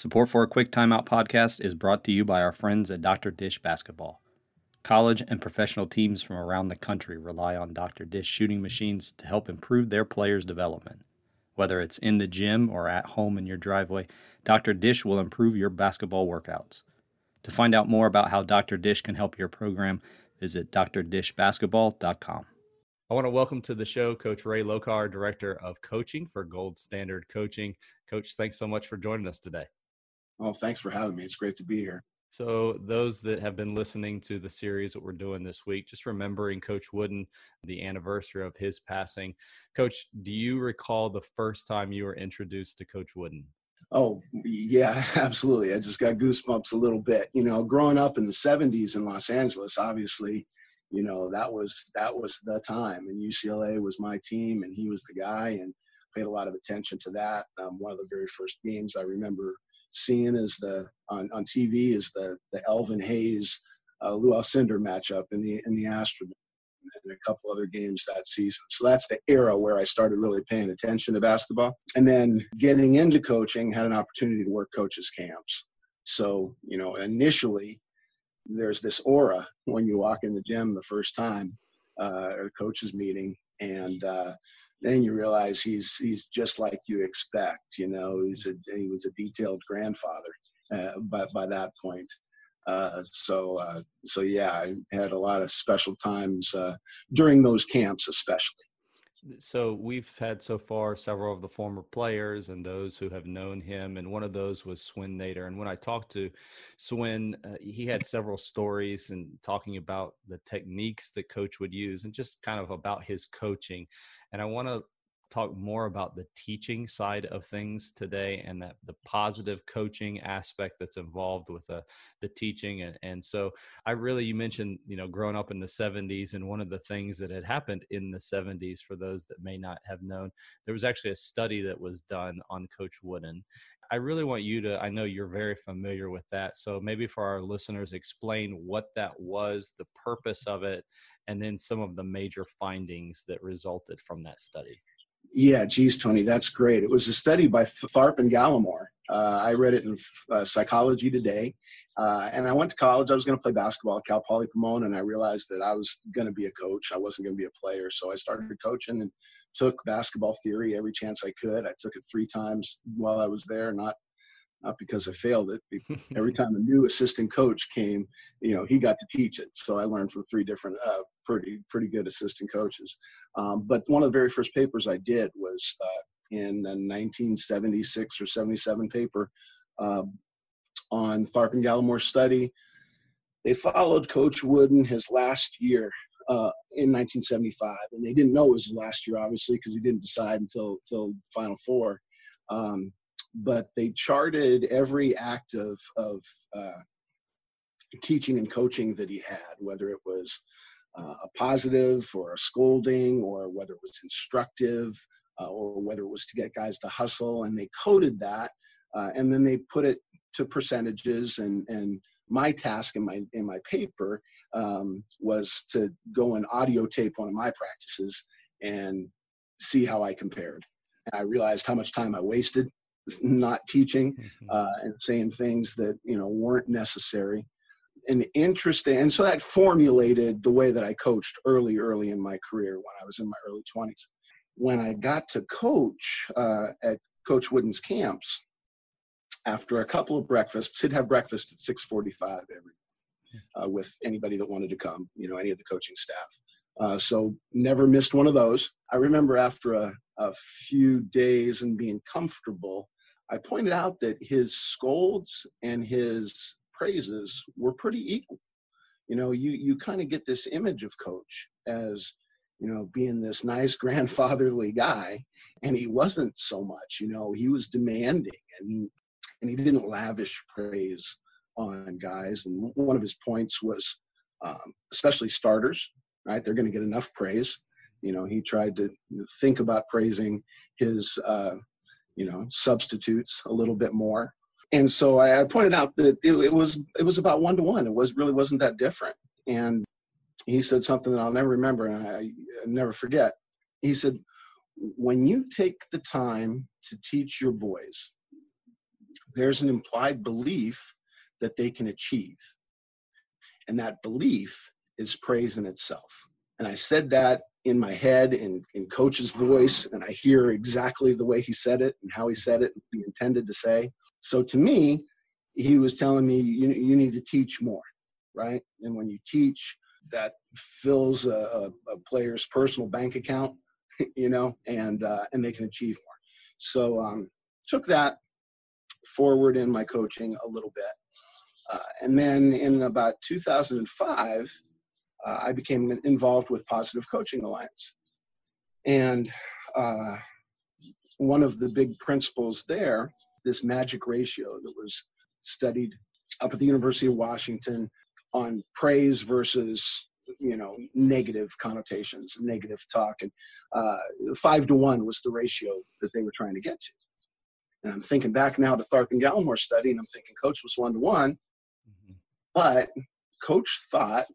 Support for a Quick Timeout podcast is brought to you by our friends at Dr. Dish Basketball. College and professional teams from around the country rely on Dr. Dish shooting machines to help improve their players' development. Whether it's in the gym or at home in your driveway, Dr. Dish will improve your basketball workouts. To find out more about how Dr. Dish can help your program, visit drdishbasketball.com. I want to welcome to the show Coach Ray Lokar, Director of Coaching for Gold Standard Coaching. Coach, thanks so much for joining us today. Well, thanks for having me. It's great to be here. So, those that have been listening to the series that we're doing this week, just remembering Coach Wooden, the anniversary of his passing. Coach, do you recall the first time you were introduced to Coach Wooden? Oh, yeah, absolutely. I just got goosebumps a little bit. You know, growing up in the 70s in Los Angeles, obviously, you know, that was that was the time and UCLA was my team and he was the guy and paid a lot of attention to that. Um, one of the very first games I remember seeing as the on, on TV is the the Elvin Hayes uh, Lou Alcindor matchup in the in the Astrodome and a couple other games that season. So that's the era where I started really paying attention to basketball. And then getting into coaching, had an opportunity to work coaches camps. So, you know, initially there's this aura when you walk in the gym the first time uh, or coaches meeting and uh, then you realize he's he's just like you expect. You know, he's a he was a detailed grandfather uh, by by that point. Uh, so uh, so yeah, I had a lot of special times uh, during those camps, especially. So we've had so far several of the former players and those who have known him, and one of those was Swen Nater. And when I talked to Swen uh, he had several stories and talking about the techniques that coach would use, and just kind of about his coaching. And I want to talk more about the teaching side of things today and that the positive coaching aspect that's involved with the, the teaching and, and so i really you mentioned you know growing up in the 70s and one of the things that had happened in the 70s for those that may not have known there was actually a study that was done on coach wooden I really want you to, I know you're very familiar with that. So maybe for our listeners, explain what that was, the purpose of it, and then some of the major findings that resulted from that study. Yeah, geez, Tony, that's great. It was a study by Tharp and Gallimore. Uh, I read it in uh, Psychology Today. Uh, and I went to college. I was going to play basketball at Cal Poly Pomona, and I realized that I was going to be a coach. I wasn't going to be a player. So I started coaching and took basketball theory every chance I could. I took it three times while I was there, not not because I failed it. Every time a new assistant coach came, you know, he got to teach it. So I learned from three different, uh, pretty pretty good assistant coaches. Um, but one of the very first papers I did was uh, in a 1976 or 77 paper uh, on Tharp and Gallimore's study. They followed Coach Wooden his last year uh, in 1975, and they didn't know it was his last year, obviously, because he didn't decide until until Final Four. Um, but they charted every act of, of uh, teaching and coaching that he had, whether it was uh, a positive or a scolding, or whether it was instructive, uh, or whether it was to get guys to hustle. And they coded that, uh, and then they put it to percentages. And, and my task in my in my paper um, was to go and audio tape one of my practices and see how I compared. And I realized how much time I wasted not teaching mm-hmm. uh, and saying things that you know weren't necessary and interesting and so that formulated the way that i coached early early in my career when i was in my early 20s when i got to coach uh, at coach wooden's camps after a couple of breakfasts he'd have breakfast at 6.45 every uh, with anybody that wanted to come you know any of the coaching staff. Uh, so never missed one of those. I remember after a, a few days and being comfortable I pointed out that his scolds and his praises were pretty equal. You know, you you kind of get this image of coach as you know being this nice grandfatherly guy, and he wasn't so much. You know, he was demanding and and he didn't lavish praise on guys. And one of his points was, um, especially starters, right? They're going to get enough praise. You know, he tried to think about praising his uh, you know substitutes a little bit more and so I, pointed out that it, it, was it was about one to one. It was really wasn't that different. And he said something that I'll never remember and I, I never forget. He said, "When you take the time to teach your boys there's an implied belief that they can achieve. And that belief is praise in itself. And I said that in my head in, in coach's voice, and I hear exactly the way he said it and how he said it, he intended to say. So to me, he was telling me, you, you need to teach more, right? And when you teach, that fills a, a, player's personal bank account, you know, and uh, and they can achieve more. So um, took that forward in my coaching a little bit, uh, and then in about 2005, uh, I became involved with Positive Coaching Alliance, and uh, one of the big principles there, this magic ratio that was studied up at the University of Washington on praise versus you know negative connotations negative talk and uh, five to one was the ratio that they were trying to get to and i'm thinking back now to tharp and gallimore study and i'm thinking coach was one to one mm-hmm. but coach thought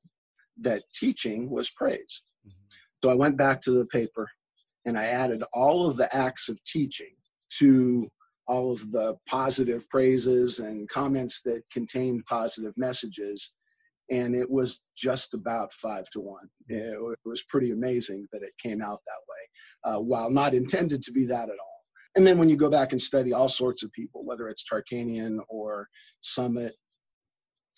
that teaching was praise mm-hmm. so i went back to the paper and i added all of the acts of teaching to all of the positive praises and comments that contained positive messages and it was just about five to one. It, was pretty amazing that it came out that way, uh, while not intended to be that at all. And then when you go back and study all sorts of people, whether it's Tarkanian or Summitt,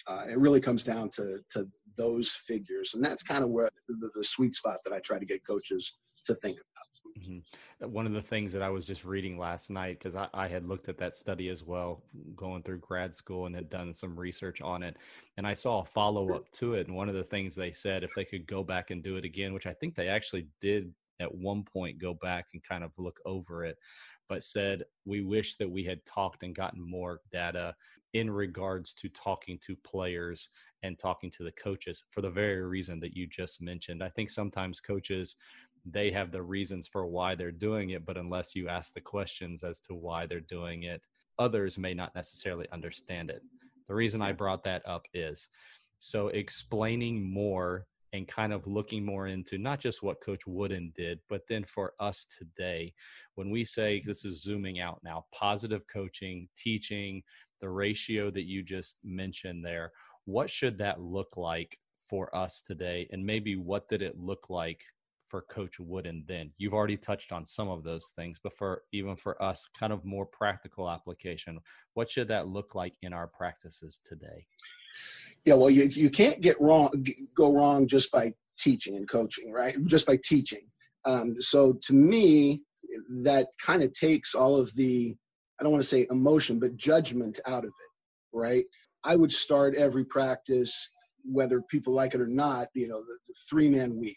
uh, it really comes down to to those figures, and that's kind of where the, the sweet spot that I try to get coaches to think about. Mm-hmm. Uh, one of the things that I was just reading last night, because I, I, had looked at that study as well, going through grad school and had done some research on it. And I saw a follow up to it. And one of the things they said, if they could go back and do it again, which I think they actually did at one point go back and kind of look over it, but said, we wish that we had talked and gotten more data in regards to talking to players and talking to the coaches for the very reason that you just mentioned. I think sometimes coaches they have the reasons for why they're doing it but unless you ask the questions as to why they're doing it others may not necessarily understand it. The reason i brought that up is so explaining more and kind of looking more into not just what coach wooden did but then for us today when we say this is zooming out now positive coaching teaching the ratio that you just mentioned there what should that look like for us today? And maybe what did it look like for Coach Wooden then? You've already touched on some of those things, but for even for us, kind of more practical application, what should that look like in our practices today? Yeah, well, you, you can't get wrong, go wrong just by teaching and coaching, right? Just by teaching. Um, so to me, that kind of takes all of the, I don't want to say emotion, but judgment out of it, right? I would start every practice, whether people like it or not, you know, the, the three man weave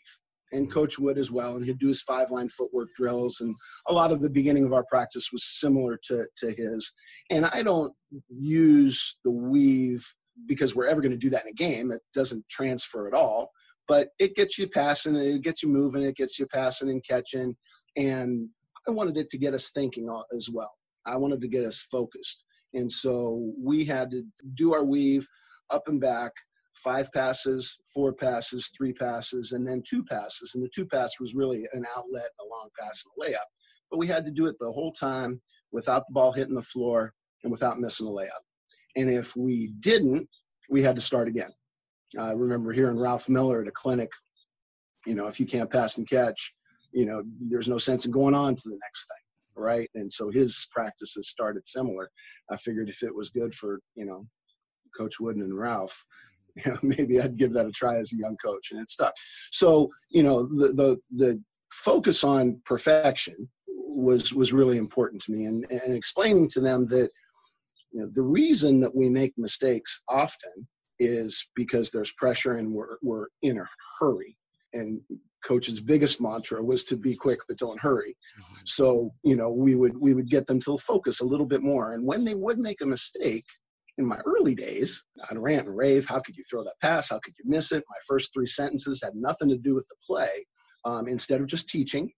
and Coach Wood as well, and he'd do his five line footwork drills. And a lot of the beginning of our practice was similar to, to his. And I don't use the weave because we're ever going to do that in a game. It doesn't transfer at all, but it gets you passing, it gets you moving, it gets you passing and catching. And I wanted it to get us thinking as well. I wanted to get us focused. And so we had to do our weave up and back five passes, four passes, three passes, and then two passes. And the two pass was really an outlet, a long pass, and a layup. But we had to do it the whole time without the ball hitting the floor and without missing a layup. And if we didn't, we had to start again. I remember hearing Ralph Miller at a clinic, you know, if you can't pass and catch, you know, there's no sense in going on to the next thing, right? And so his practices started similar. I figured if it was good for, you know, Coach Wooden and Ralph, you know, maybe I'd give that a try as a young coach, and it stuck. So, you know, the the the focus on perfection was was really important to me, and and explaining to them that you know the reason that we make mistakes often is because there's pressure and we're we're in a hurry, and coach's biggest mantra was to be quick but don't hurry mm-hmm. so you know we would we would get them to focus a little bit more and when they would make a mistake in my early days, I'd rant and rave. How could you throw that pass? How could you miss it? My first three sentences had nothing to do with the play. Um, instead of just teaching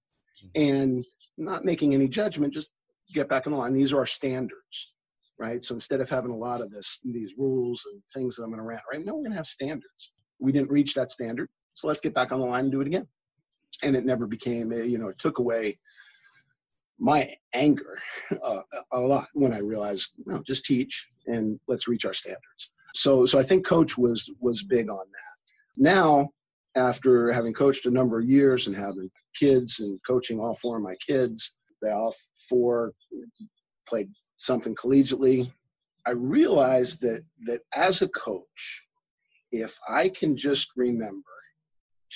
and not making any judgment, just get back on the line. These are our standards, right? So instead of having a lot of this, these rules and things that I'm going to rant, right? No, we're going to have standards. We didn't reach that standard, so let's get back on the line and do it again. And it never became, a, you know, it took away my anger uh, a lot when I realized, no, just teach and let's reach our standards. So, so I think coach was was big on that. Now, after having coached a number of years and having kids and coaching all four of my kids, they all four played something collegiately. I realized that that as a coach, if I can just remember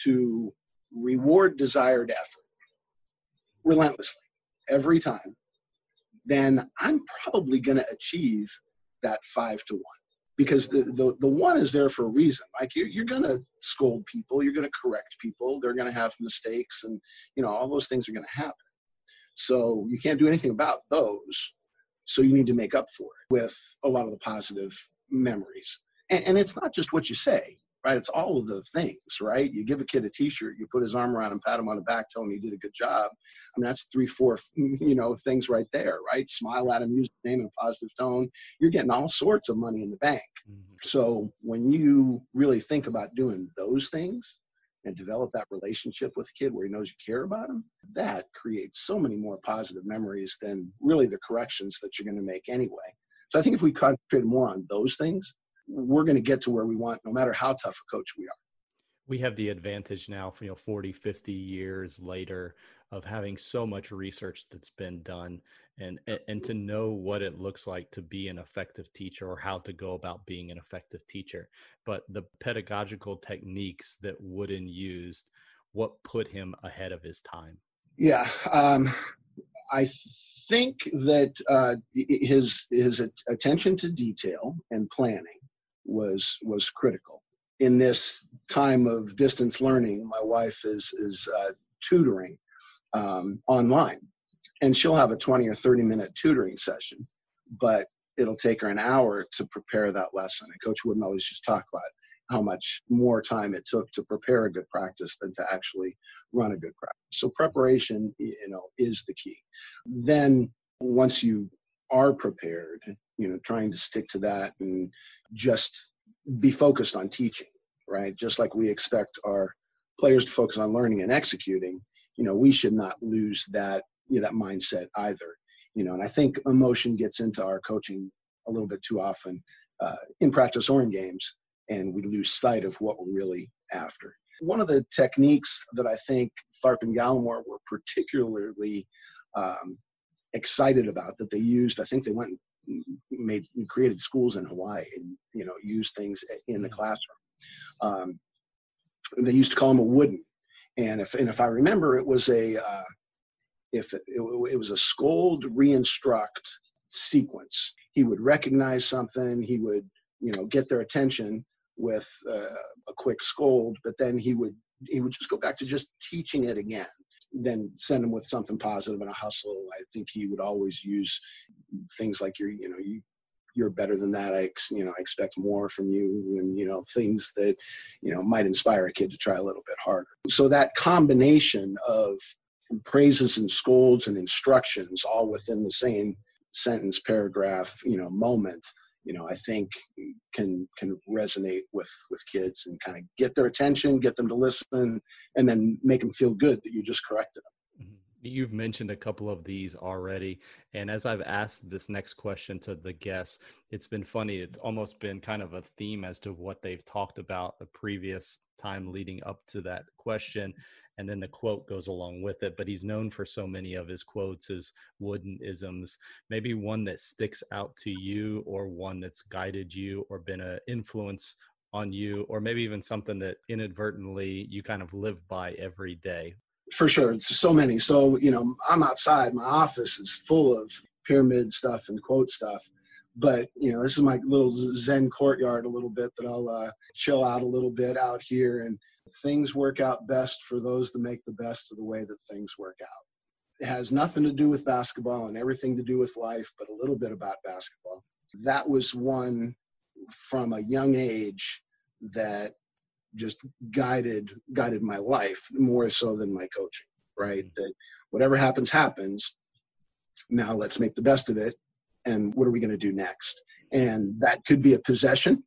to reward desired effort relentlessly every time, then I'm probably going to achieve that five to one because the, the, the one is there for a reason. Like you're, you're going to scold people, you're going to correct people, they're going to have mistakes, and you know all those things are going to happen. So you can't do anything about those. So you need to make up for it with a lot of the positive memories. And, and it's not just what you say right? It's all of the things, right? You give a kid a T-shirt, you put his arm around him, pat him on the back, tell him he did a good job. I mean, that's three, four, you know, things right there, right? Smile at him, use the name in a positive tone. You're getting all sorts of money in the bank. Mm-hmm. So when you really think about doing those things and develop that relationship with a kid where he knows you care about him, that creates so many more positive memories than really the corrections that you're going to make anyway. So I think if we concentrate more on those things, we're going to get to where we want no matter how tough a coach we are. We have the advantage now you know 40 50 years later of having so much research that's been done and and to know what it looks like to be an effective teacher or how to go about being an effective teacher. But the pedagogical techniques that wooden used what put him ahead of his time? Yeah um, i think that uh, his his attention to detail and planning was was critical. In this time of distance learning, my wife is is uh, tutoring um, online, and she'll have a twenty or thirty minute tutoring session, but it'll take her an hour to prepare that lesson. And Coach Wooden always just talk about how much more time it took to prepare a good practice than to actually run a good practice. So preparation, you know, is the key. Then once you are prepared, you know, trying to stick to that and just be focused on teaching, right? Just like we expect our players to focus on learning and executing, you know, we should not lose that you know, that mindset either. You know, and I think emotion gets into our coaching a little bit too often uh, in practice or in games, and we lose sight of what we're really after. One of the techniques that I think Tharp and Gallimore were particularly um, excited about that they used, I think they went made created schools in Hawaii and you know used things in the classroom. Um, they used to call them a wooden, and if and if I remember, it was a uh, if it, it, it was a scold reinstruct sequence. He would recognize something. He would you know get their attention with uh, a quick scold, but then he would he would just go back to just teaching it again then send him with something positive and a hustle. I think he would always use things like you're, you know, you you're better than that. I, you know, I expect more from you, and you know, things that, you know, might inspire a kid to try a little bit harder. So that combination of praises and scolds and instructions, all within the same sentence, paragraph, you know, moment, you know, I think can can resonate with with kids and kind of get their attention, get them to listen, and then make them feel good that you just corrected them. You've mentioned a couple of these already. And as I've asked this next question to the guests, it's been funny. It's almost been kind of a theme as to what they've talked about the previous time leading up to that question and then the quote goes along with it but he's known for so many of his quotes as wooden isms maybe one that sticks out to you or one that's guided you or been an influence on you or maybe even something that inadvertently you kind of live by every day for sure so many. So you know i'm outside my office is full of pyramid stuff and quote stuff but you know this is my little zen courtyard a little bit that i'll uh, chill out a little bit out here and things work out best for those that make the best of the way that things work out. It has nothing to do with basketball and everything to do with life but a little bit about basketball. That was one from a young age that just guided guided my life more so than my coaching right mm-hmm. that whatever happens happens now let's make the best of it and what are we going to do next and that could be a possession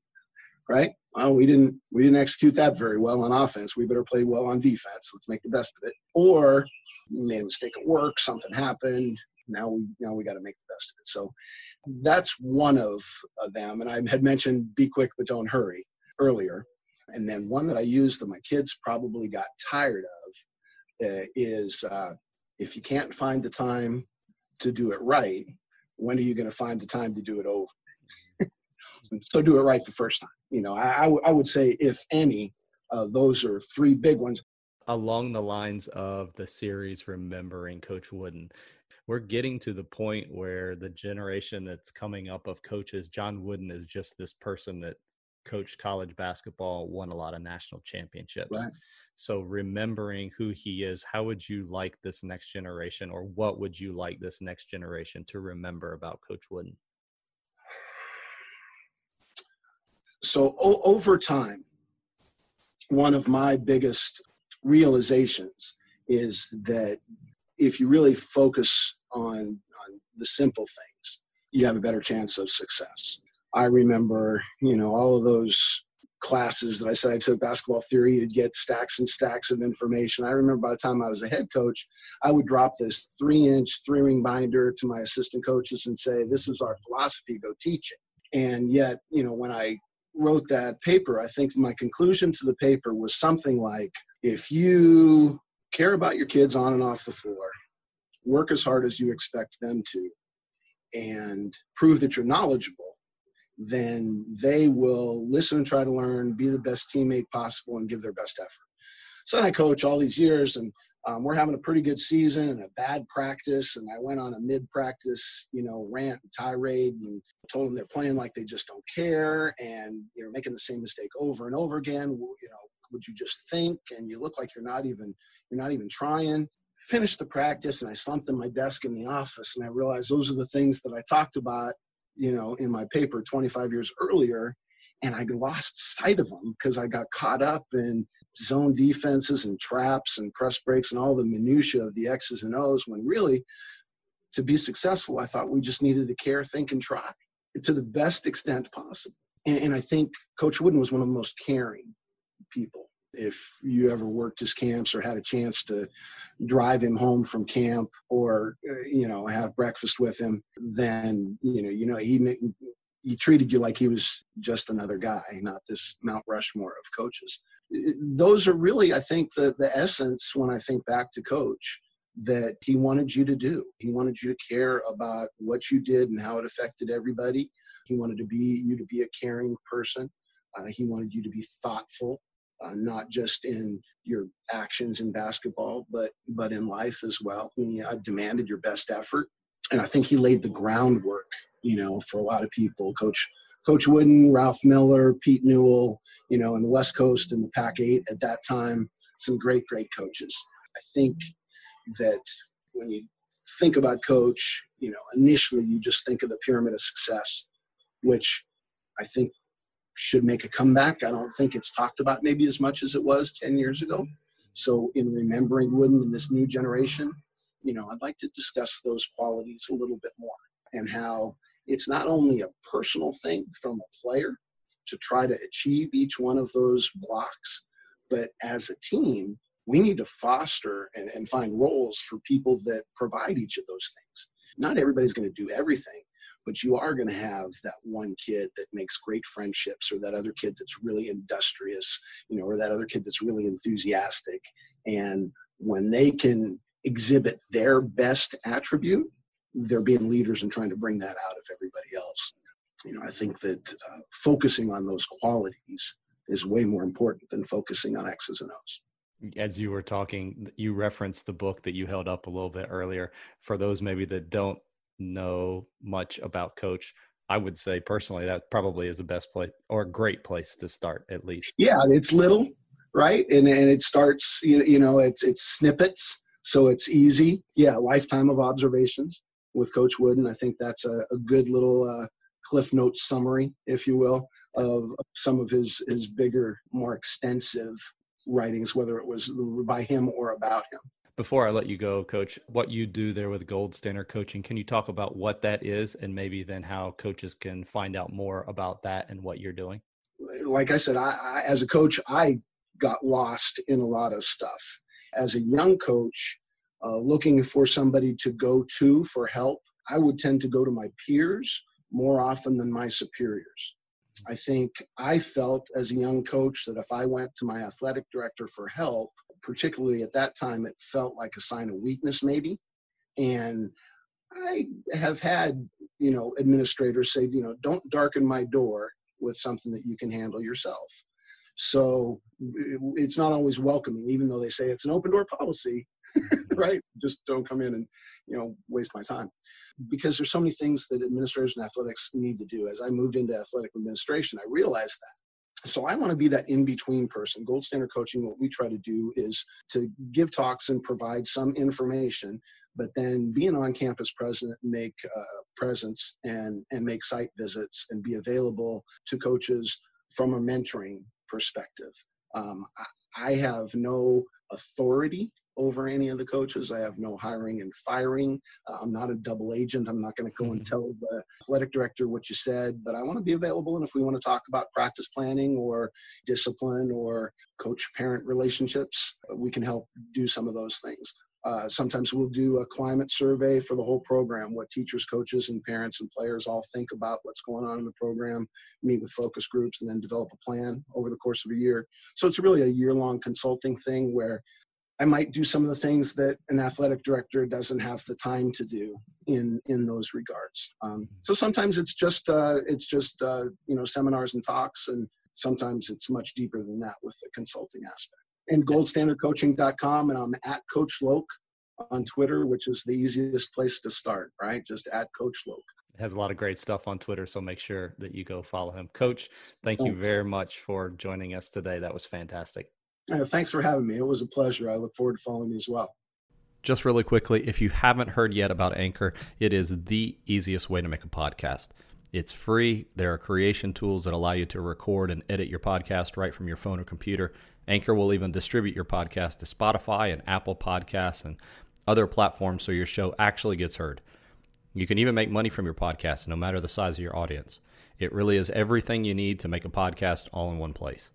right? Well, we didn't we didn't execute that very well on offense. We better play well on defense. Let's make the best of it. Or made a mistake at work, something happened. Now we now we got to make the best of it. So that's one of, of them. And I had mentioned be quick but don't hurry earlier. And then one that I used that my kids probably got tired of uh, is uh, if you can't find the time to do it right, when are you going to find the time to do it over? so do it right the first time. You know, I, I, w- I would say, if any, uh, those are three big ones. Along the lines of the series Remembering Coach Wooden, we're getting to the point where the generation that's coming up of coaches, John Wooden is just this person that coached college basketball, won a lot of national championships. Right. So remembering who he is, how would you like this next generation or what would you like this next generation to remember about Coach Wooden? So o- over time, one of my biggest realizations is that if you really focus on, on the simple things, you have a better chance of success. I remember, you know, all of those classes that I said I took basketball theory, you'd get stacks and stacks of information. I remember by the time I was a head coach, I would drop this three inch, three ring binder to my assistant coaches and say, This is our philosophy, go teach it. And yet, you know, when I wrote that paper, I think my conclusion to the paper was something like if you care about your kids on and off the floor, work as hard as you expect them to, and prove that you're knowledgeable then they will listen and try to learn, be the best teammate possible, and give their best effort. So I coach all these years, and um, we're having a pretty good season and a bad practice. And I went on a mid-practice, you know, rant and tirade, and told them they're playing like they just don't care, and you know, making the same mistake over and over again. You know, would you just think? And you look like you're not even you're not even trying finished the practice and I slumped in my desk in the office and I realized those are the things that I talked about you know, in my paper 25 years earlier, and I lost sight of them because I got caught up in zone defenses and traps and press breaks and all the minutia of the X's and O's. When really, to be successful, I thought we just needed to care, think, and try to the best extent possible. And, and I think Coach Wooden was one of the most caring people if you ever worked his camps or had a chance to drive him home from camp or uh, you know have breakfast with him then you know you know he he treated you like he was just another guy not this mount rushmore of coaches. Those are really i think the the essence when i think back to coach that he wanted you to do. He wanted you to care about what you did and how it affected everybody. He wanted to be you to be a caring person. Uh, he wanted you to be thoughtful uh, not just in your actions in basketball, but but in life as well. He uh, demanded your best effort, and I think he laid the groundwork, you know, for a lot of people. Coach Coach Wooden, Ralph Miller, Pete Newell, you know, in the West Coast and the Pac-8 at that time, some great great coaches. I think that when you think about coach, you know, initially you just think of the pyramid of success, which I think should make a comeback. I don't think it's talked about maybe as much as it was 10 years ago. So, in remembering Wooden in this new generation, you know, I'd like to discuss those qualities a little bit more and how it's not only a personal thing from a player to try to achieve each one of those blocks, but as a team, we need to foster and, and find roles for people that provide each of those things. Not everybody's going to do everything, but you are going to have that one kid that makes great friendships or that other kid that's really industrious you know or that other kid that's really enthusiastic. And when they can exhibit their best attribute they're being leaders and trying to bring that out of everybody else. You know i think that uh, focusing on those qualities is way more important than focusing on x's and o's. As you were talking you referenced the book that you held up a little bit earlier. For those maybe that don't know much about coach. I would say personally that probably is the best place or a great place to start at least. Yeah it's little right? And and it starts you you know it's it's snippets so it's easy. Yeah lifetime of observations with coach wooden. I think that's a, a good little uh, cliff note summary if you will of some of his his bigger more extensive writings whether it was by him or about him before I let you go, coach, what you do there with Gold Standard Coaching, can you talk about what that is and maybe then how coaches can find out more about that and what you're doing? like I said, I, I, as a coach, I got lost in a lot of stuff. As a young coach, uh, looking for somebody to go to for help, I would tend to go to my peers more often than my superiors. I think I felt as a young coach that if I went to my athletic director for help, particularly at that time, it felt like a sign of weakness, maybe. And I have had, you know, administrators say, you know, don't darken my door with something that you can handle yourself. So it's not always welcoming, even though they say it's an open door policy, mm-hmm. right? Just don't come in and, you know, waste my time. Because there's so many things that administrators and athletics need to do. As I moved into athletic administration, I realized that. So I want to be that in-between person. Gold standard coaching, what we try to do is to give talks and provide some information, but then be an on-campus president, make uh, presence and and make site visits and be available to coaches from a mentoring perspective. Um, I, I have no authority over any of the coaches. I have no hiring and firing. Uh, I'm not a double agent. I'm not going to go mm-hmm. and tell the athletic director what you said, but I want to be available. And if we want to talk about practice planning or discipline or coach parent relationships, uh, we can help do some of those things. Uh, sometimes we'll do a climate survey for the whole program, what teachers, coaches, and parents and players all think about what's going on in the program, meet with focus groups, and then develop a plan over the course of a year. So it's really a year long consulting thing where I might do some of the things that an athletic director doesn't have the time to do in in those regards. Um, so sometimes it's just uh, it's just uh, you know seminars and talks, and sometimes it's much deeper than that with the consulting aspect and goldstandardcoaching.com. And I'm at Coach Loke on Twitter, which is the easiest place to start, right? Just at Coach Loke. Has a lot of great stuff on Twitter, so make sure that you go follow him. Coach, thank you very much for joining us today. That was fantastic. Yeah, thanks for having me. It was a pleasure. I look forward to following you as well. Just really quickly, if you haven't heard yet about Anchor, it is the easiest way to make a podcast. It's free. There are creation tools that allow you to record and edit your podcast right from your phone or computer. Anchor will even distribute your podcast to Spotify and Apple Podcasts and other platforms so your show actually gets heard. You can even make money from your podcast no matter the size of your audience. It really is everything you need to make a podcast all in one place.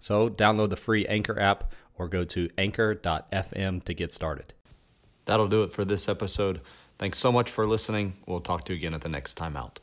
So download the free Anchor app or go to anchor.fm to get started. That'll do it for this episode. Thanks so much for listening. We'll talk to you again at the next time out.